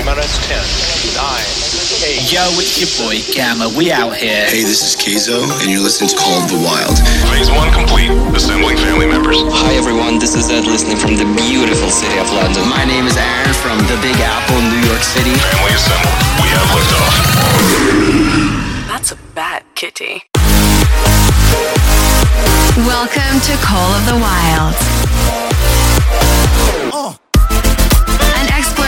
minus 10, 9, Yo, it's your boy Gamma. We out here. Hey, this is Keizo, and you're listening to Call of the Wild. Phase one complete. Assembling family members. Hi everyone, this is Ed listening from the beautiful city of London. My name is Aaron from the Big Apple, New York City. Family assembled. We have liftoff. That's a bad kitty. Welcome to Call of the Wild.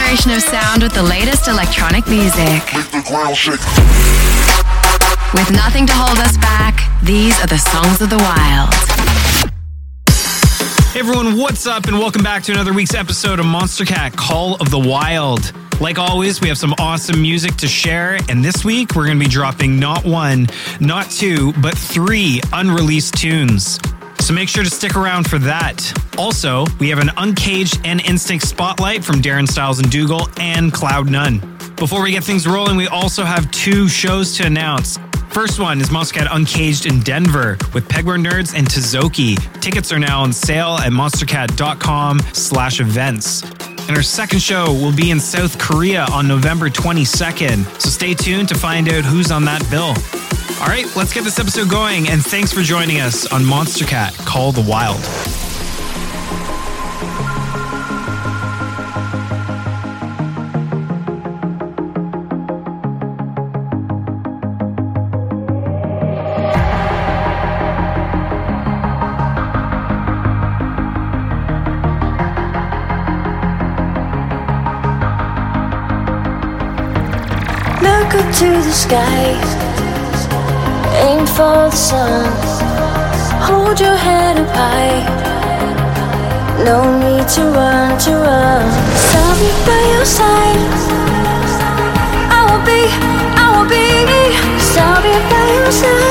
An exploration of sound with the latest electronic music. With nothing to hold us back, these are the songs of the wild. Hey everyone, what's up, and welcome back to another week's episode of Monstercat Call of the Wild. Like always, we have some awesome music to share, and this week we're going to be dropping not one, not two, but three unreleased tunes. So make sure to stick around for that. Also, we have an Uncaged and Instinct spotlight from Darren Styles and Dougal and Cloudnone. Before we get things rolling, we also have two shows to announce. First one is Monstercat Uncaged in Denver with Pegboard Nerds and Tisoki. Tickets are now on sale at monstercat.com slash events. And our second show will be in South Korea on November 22nd. So stay tuned to find out who's on that bill. All right, let's get this episode going. And thanks for joining us on Monstercat Call the Wild. Look up to the aim for the sun. Hold your head up high. No need to run, to run. I'll be by your side. I will be, I will be. I'll be by your side.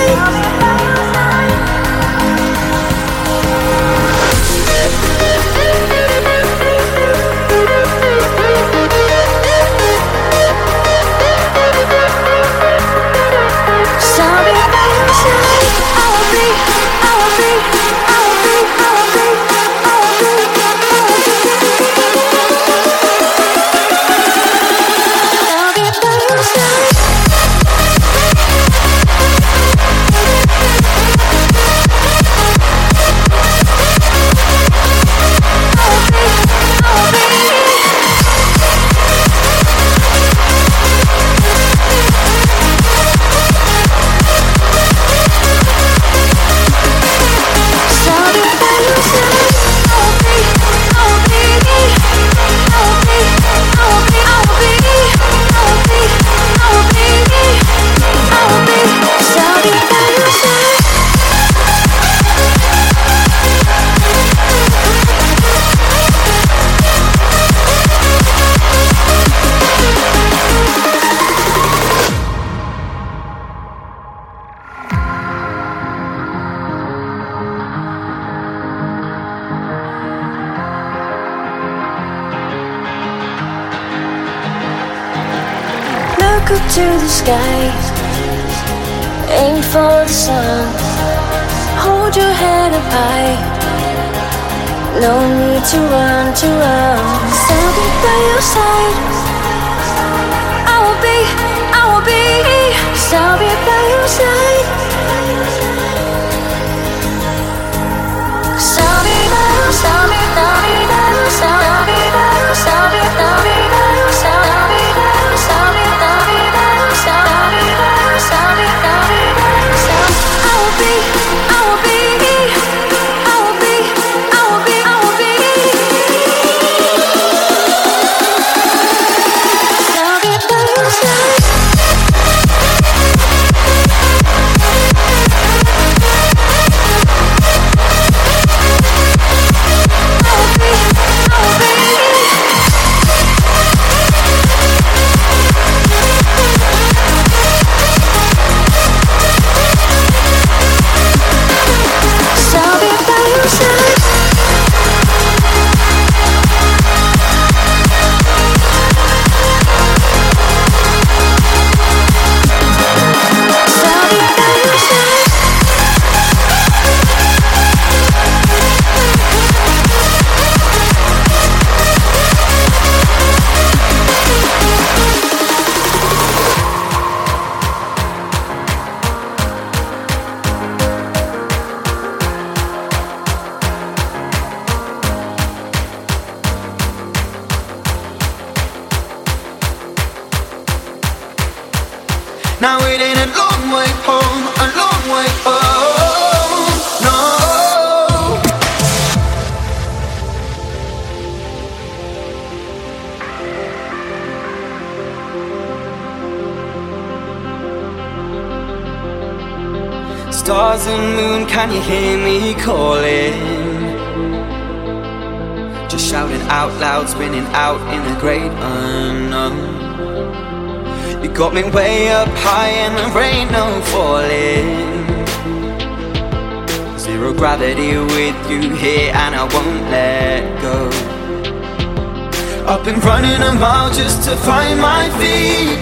I've been running a mile just to find my feet.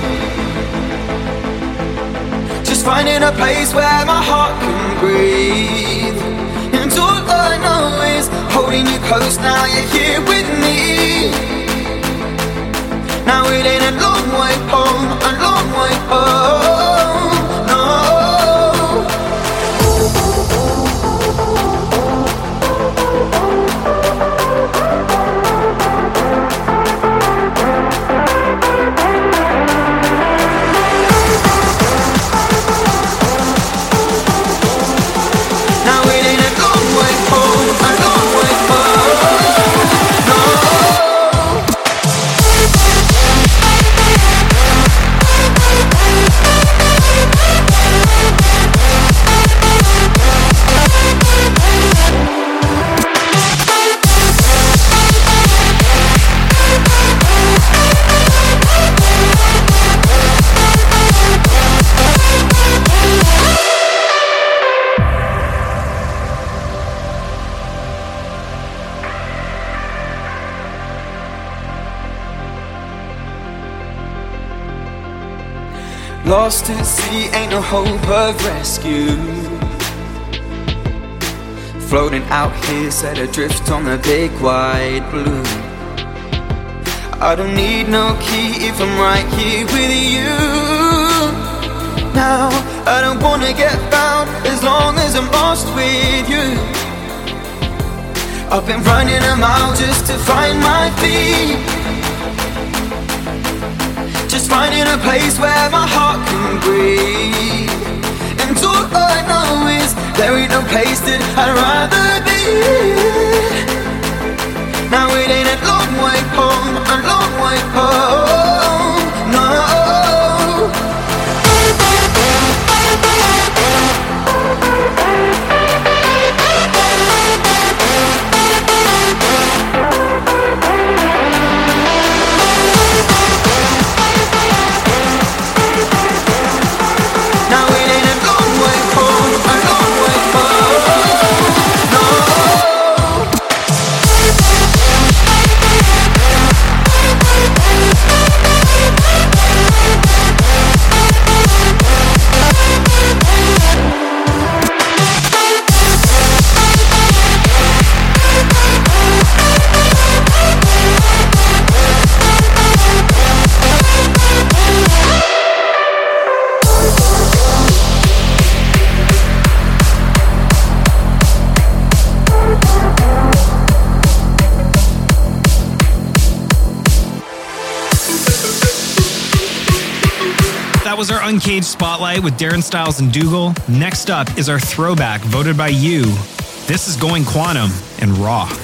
Just finding a place where my heart can breathe. And all I know is holding you close now you're here with me. Now it ain't a long way home, a long way home. Lost at sea, ain't no hope of rescue. Floating out here, set adrift on the big wide blue. I don't need no key if I'm right here with you. Now, I don't wanna get found as long as I'm lost with you. I've been running a mile just to find my feet. Just finding a place where my heart can breathe. And all I know is there ain't no place that I'd rather be. Now it ain't a long way home, a long way home. Uncaged Spotlight with Darren Styles and Dougal. Next up is our throwback voted by you. This is Going Quantum and. Raw.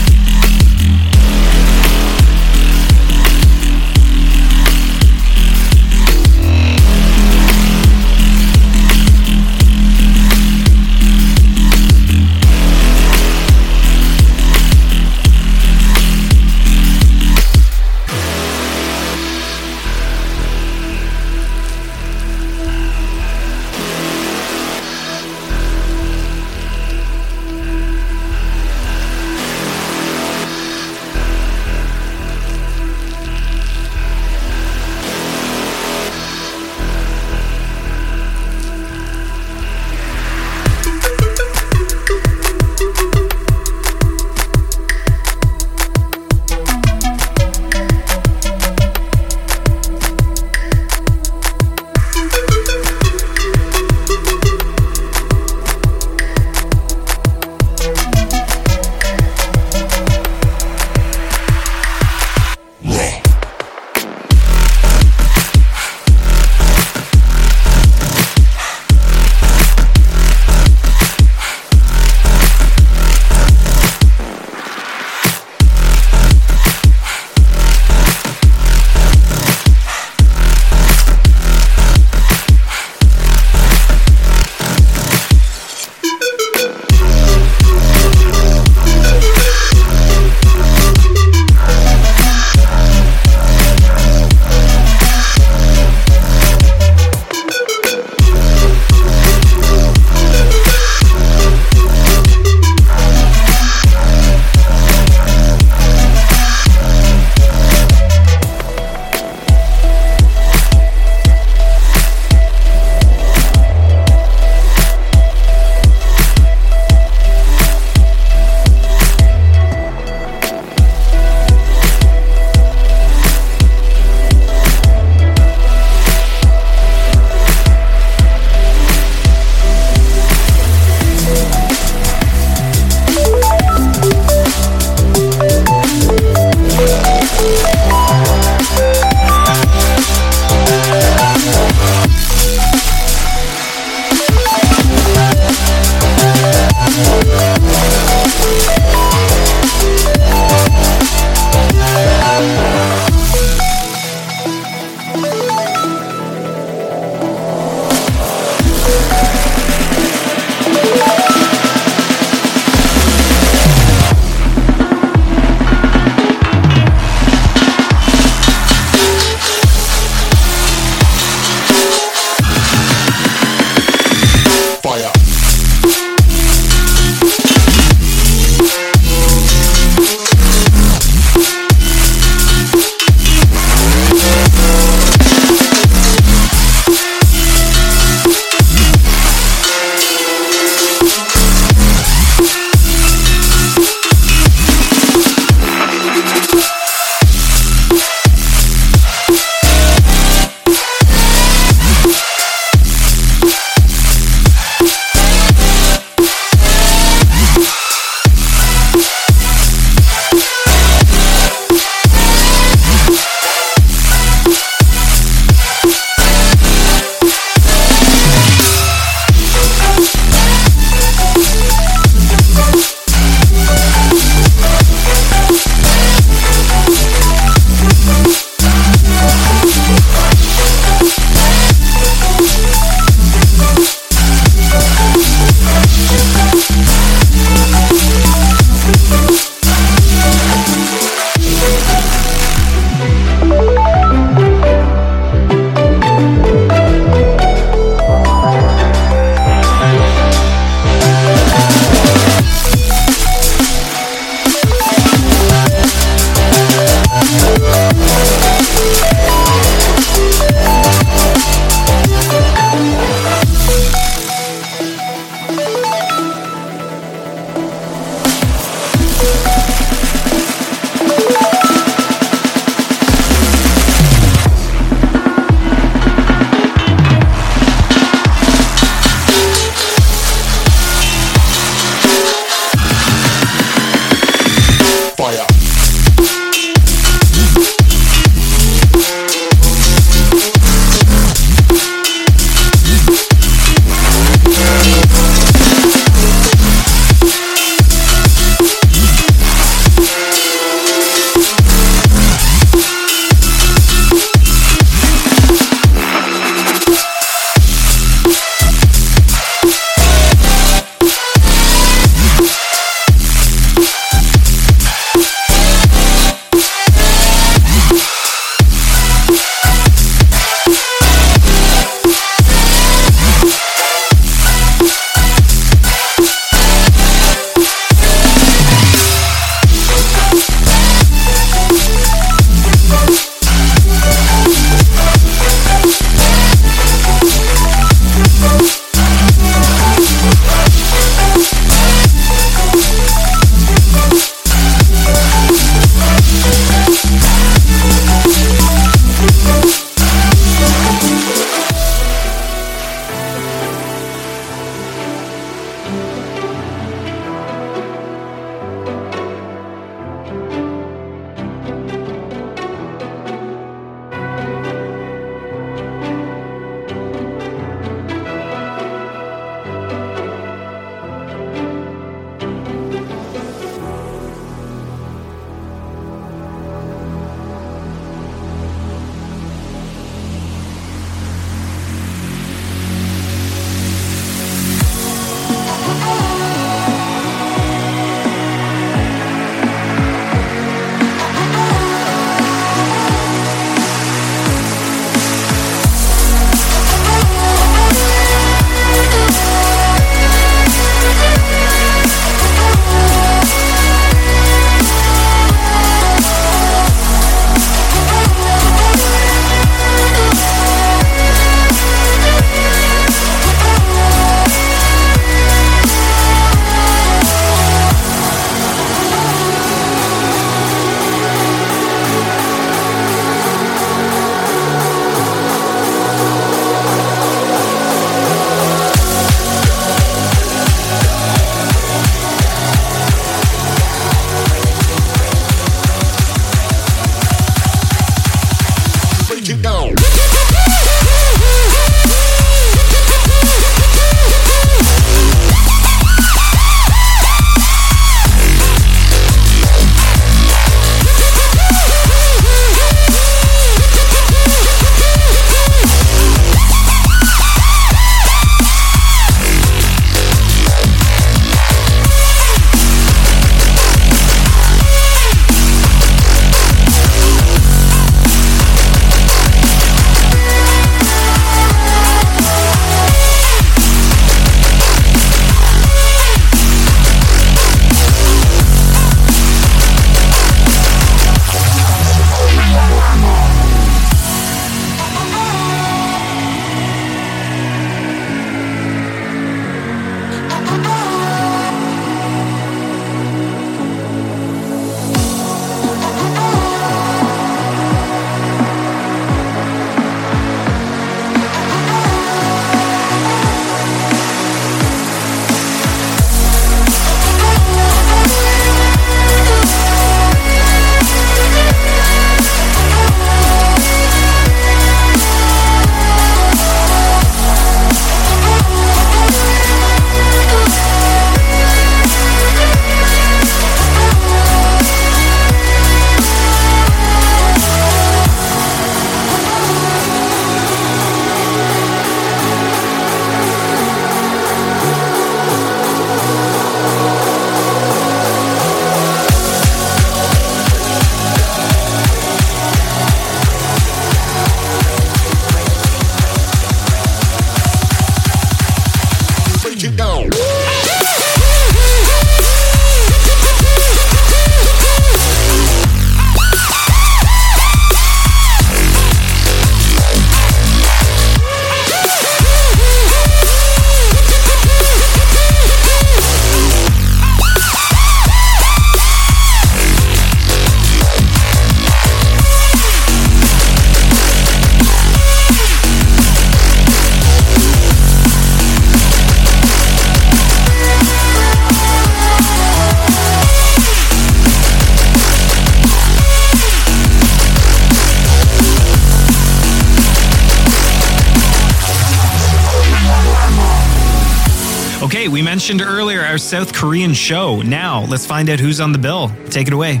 Mentioned earlier our South Korean show. Now, let's find out who's on the bill. Take it away.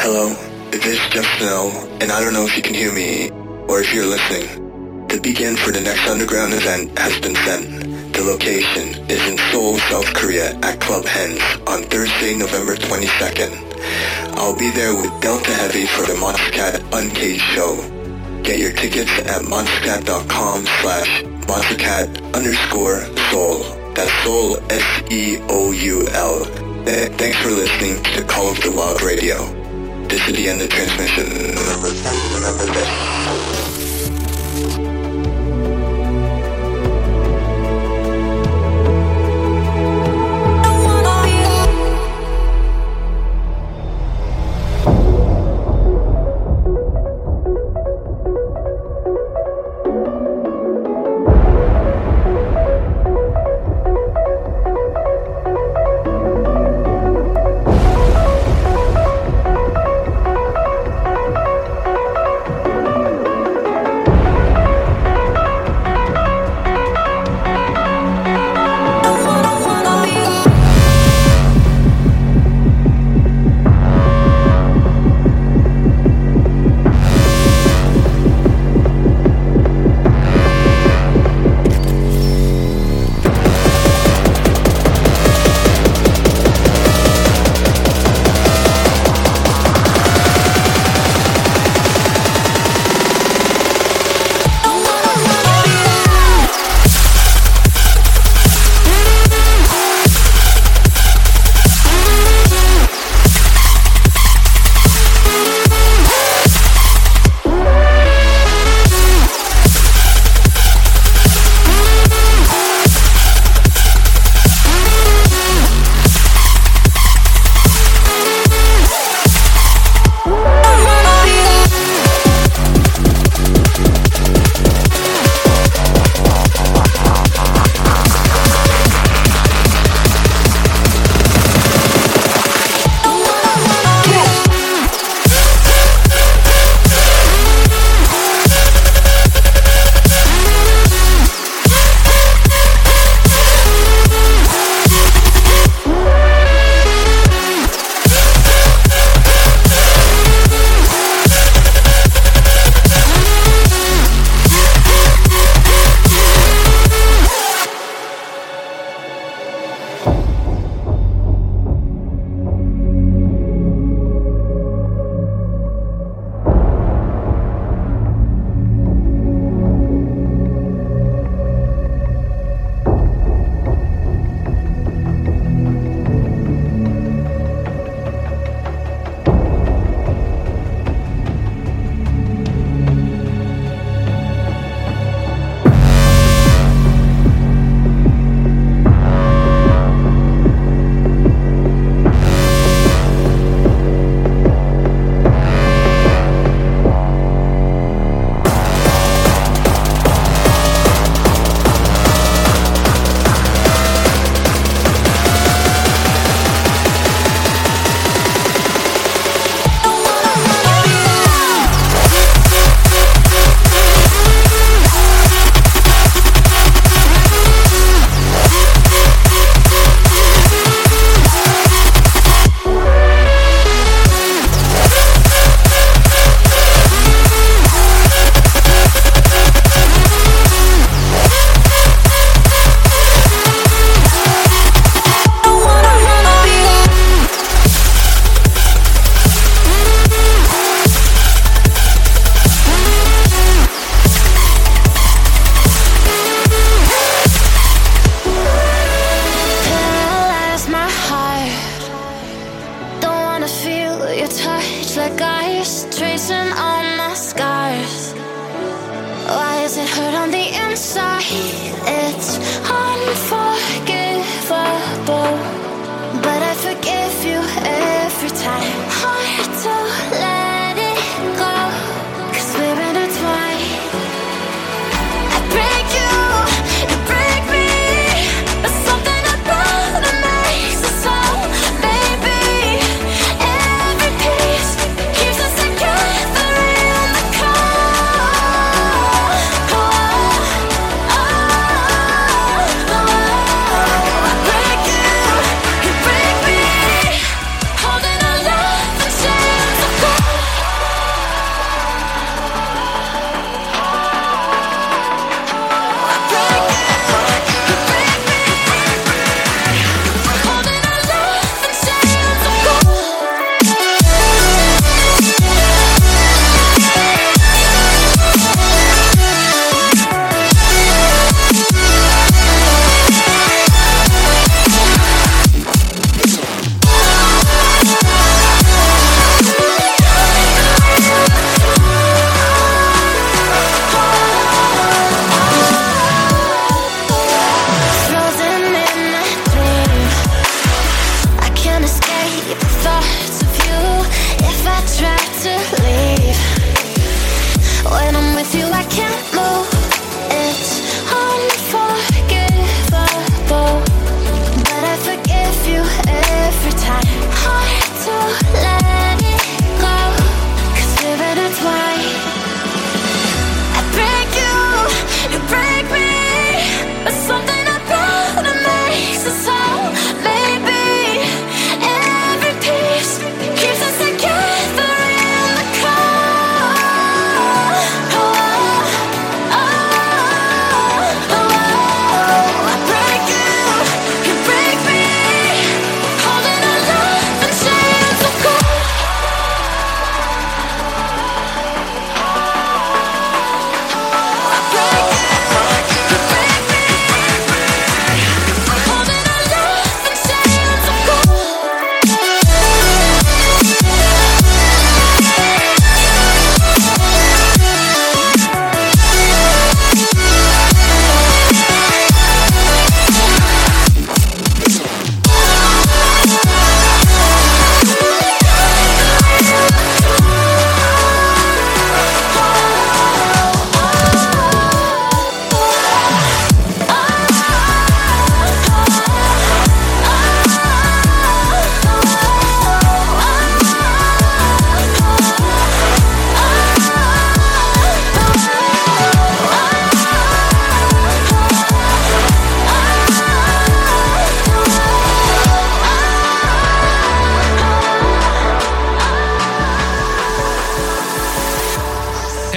Hello, this is Justin L, and I don't know if you can hear me or if you're listening. The begin for the next underground event has been sent. The location is in Seoul, South Korea at Club Hens on Thursday, November 22nd. I'll be there with Delta Heavy for the Monstercat Uncaged show. Get your tickets at monstercat.com slash monstercat underscore seoul. That's Seoul, S-E-O-U-L. Eh, Thanks for listening to Call of the Wild Radio. This is the end of transmission. Remember, remember this.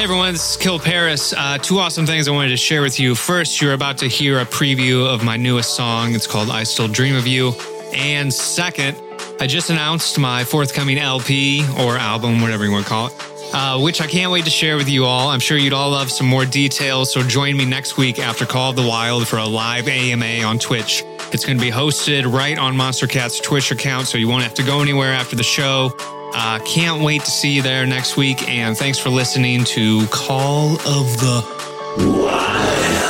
Everyone. This is Kill Paris. Uh, two awesome things I wanted to share with you. First, you're about to hear a preview of my newest song. It's called I Still Dream of You. And second, I just announced my forthcoming LP or album, whatever you want to call it, uh, which I can't wait to share with you all. I'm sure you'd all love some more details. So join me next week after Call of the Wild for a live AMA on Twitch. It's going to be hosted right on Monstercat's Twitch account, so you won't have to go anywhere after the show. Uh, can't wait to see you there next week. And thanks for listening to Call of the Wild.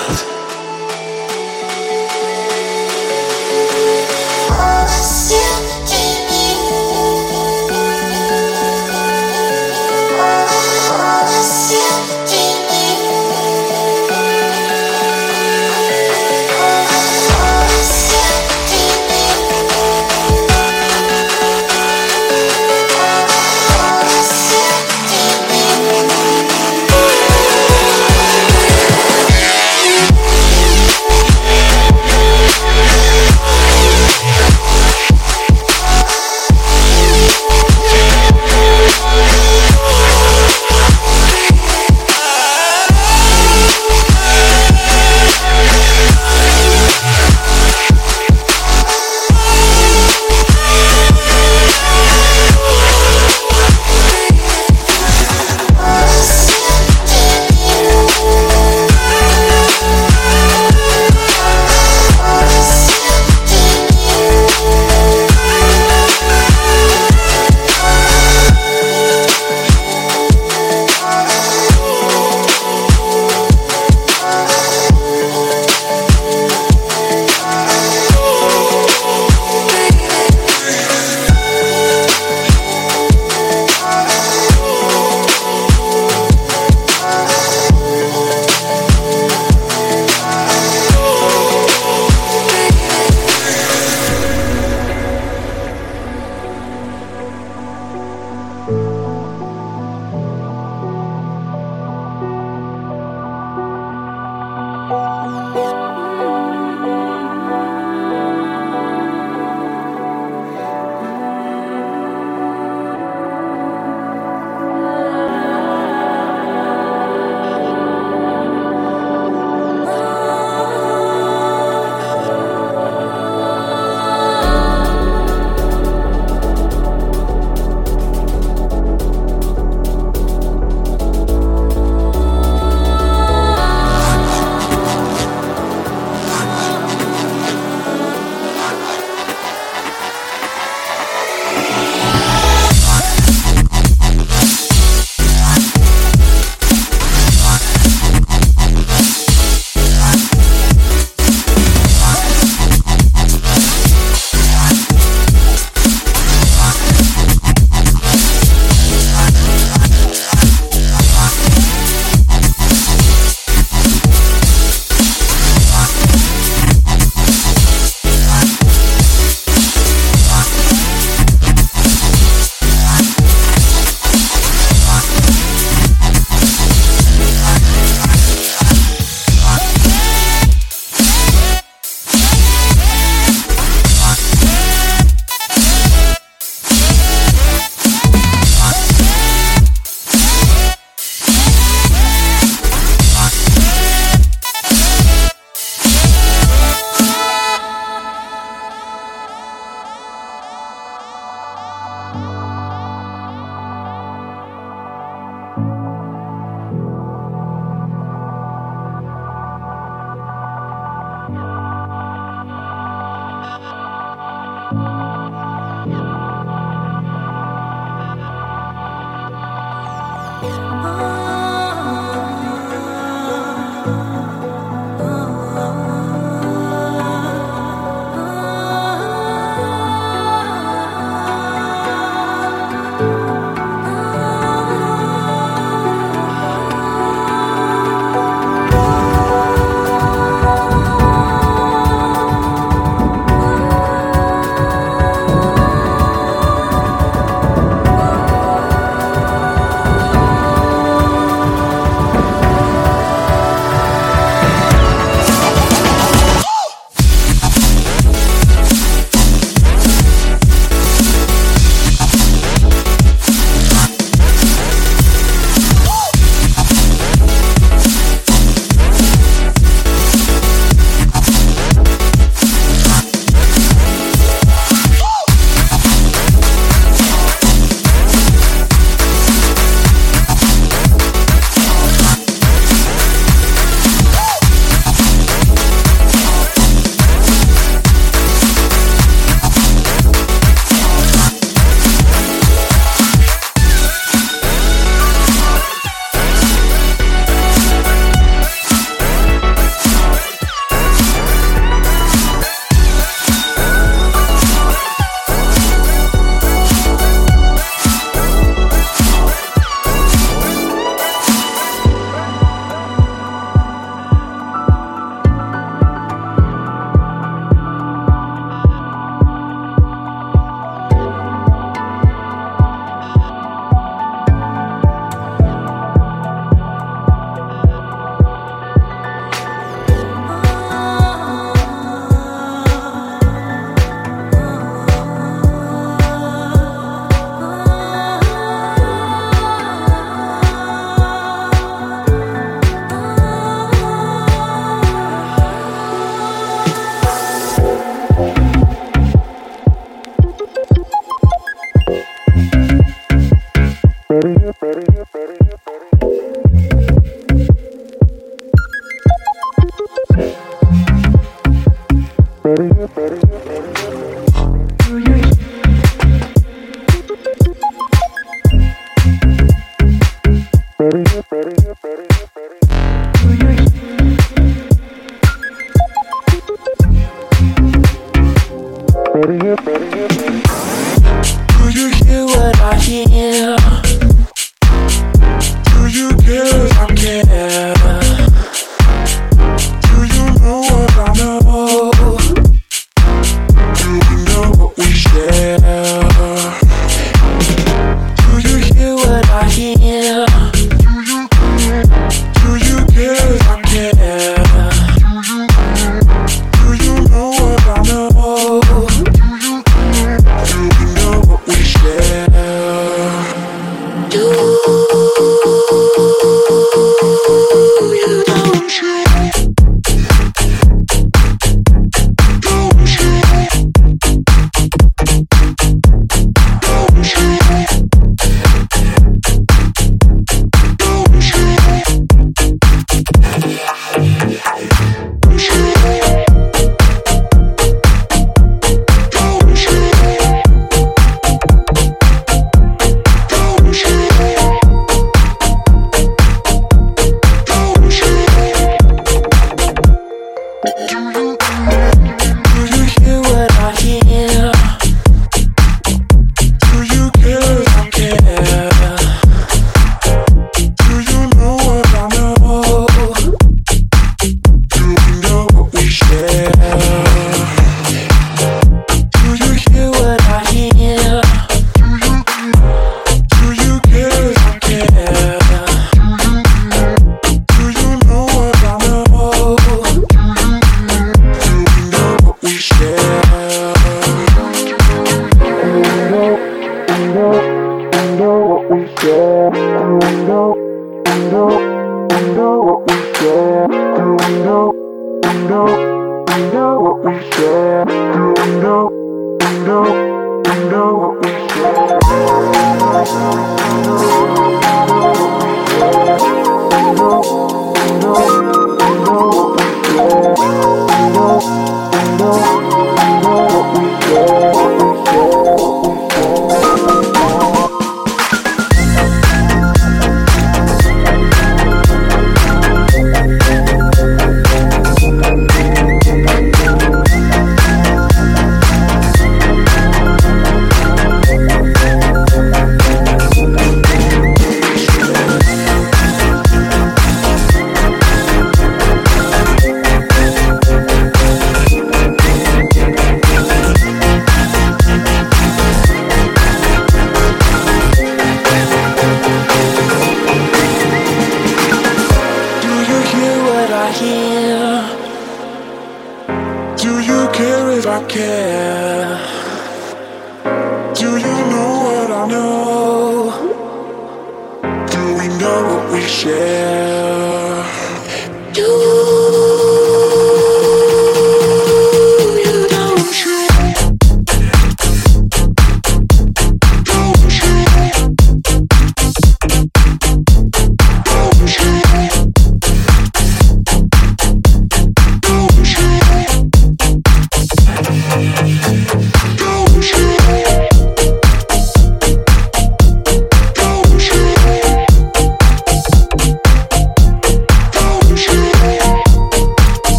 share.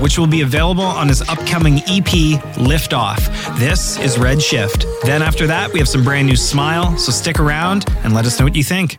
Which will be available on his upcoming EP, Liftoff. This is Red Shift. Then after that, we have some brand new SMLE, so stick around and let us know what you think.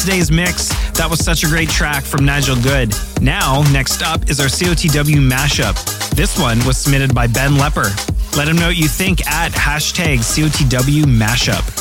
Today's mix. That was such a great track from Nigel Good. Now, next up is our COTW mashup. This one was submitted by Ben Lepper. Let him know what you think at hashtag COTW mashup.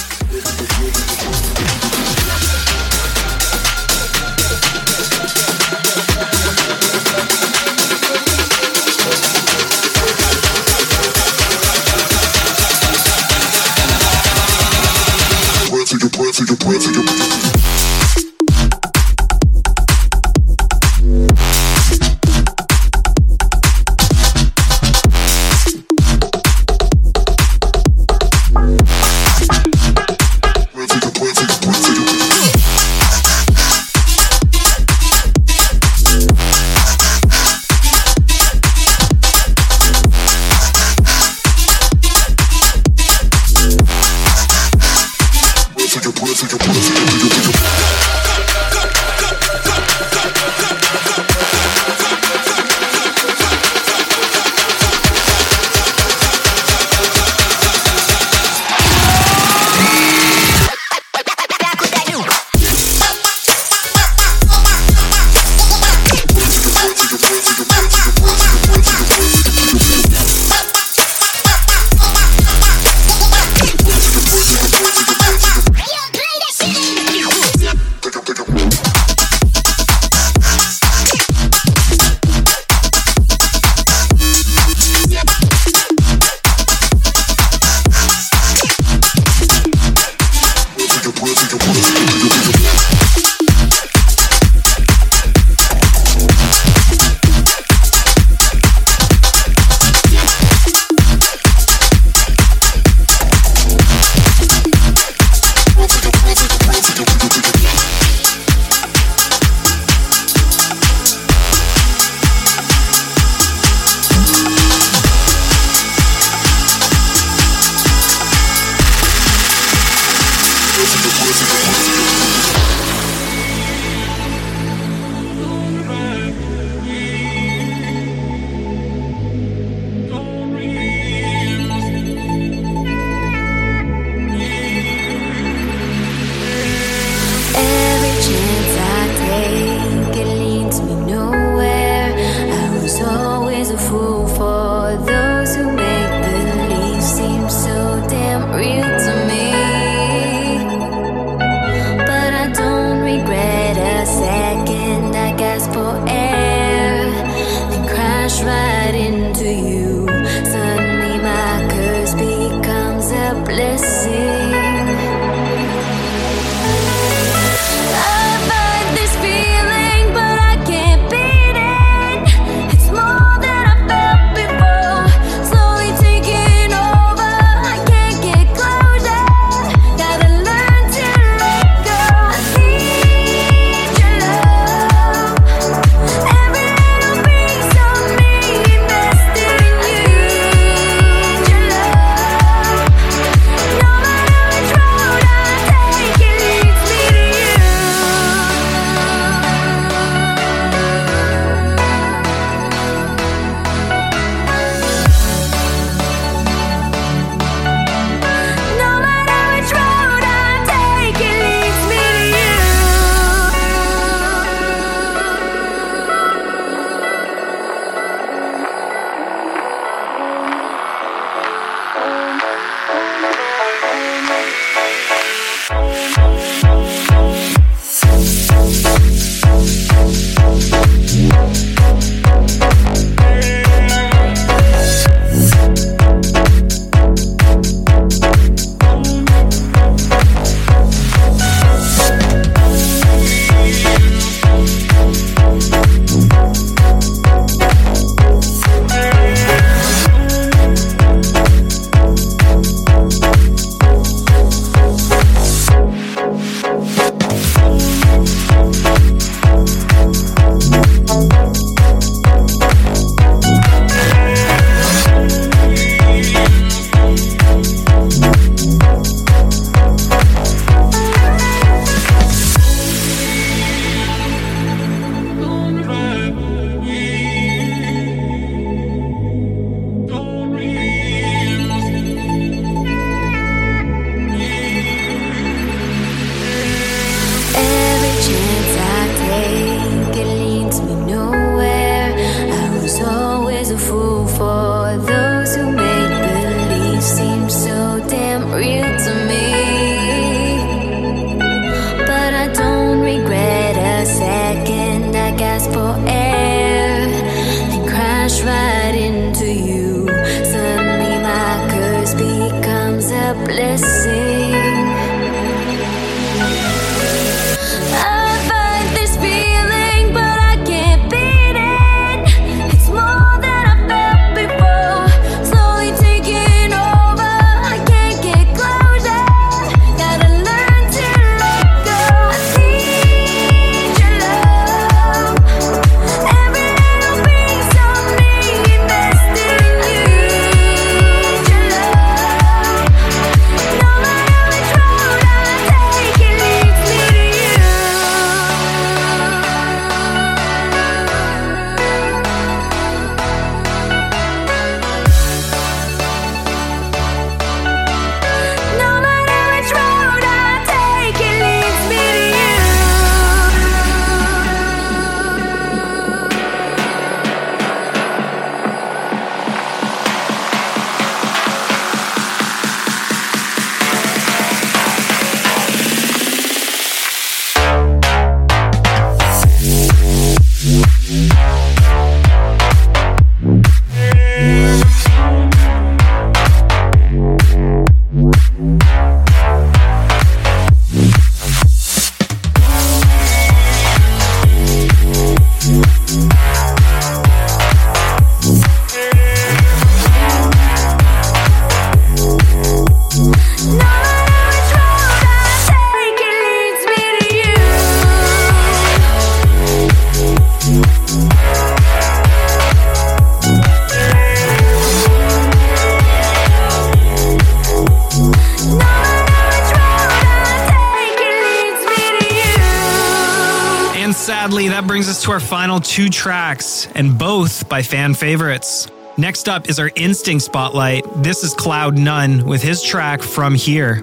that brings us to our final two tracks, and both by fan favorites. Next up is our Instinct Spotlight. This is Cloudnone with his track From Here.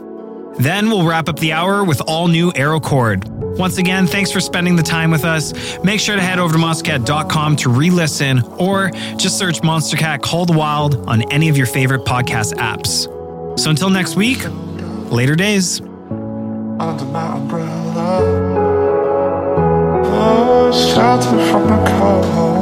Then we'll wrap up the hour with all new Aero Chord. Once again, thanks for spending the time with us. Make sure to head over to monstercat.com to re listen or just search Monstercat Call the Wild on any of your favorite podcast apps. So until next week, later days. Under my umbrella. Shelter from the cold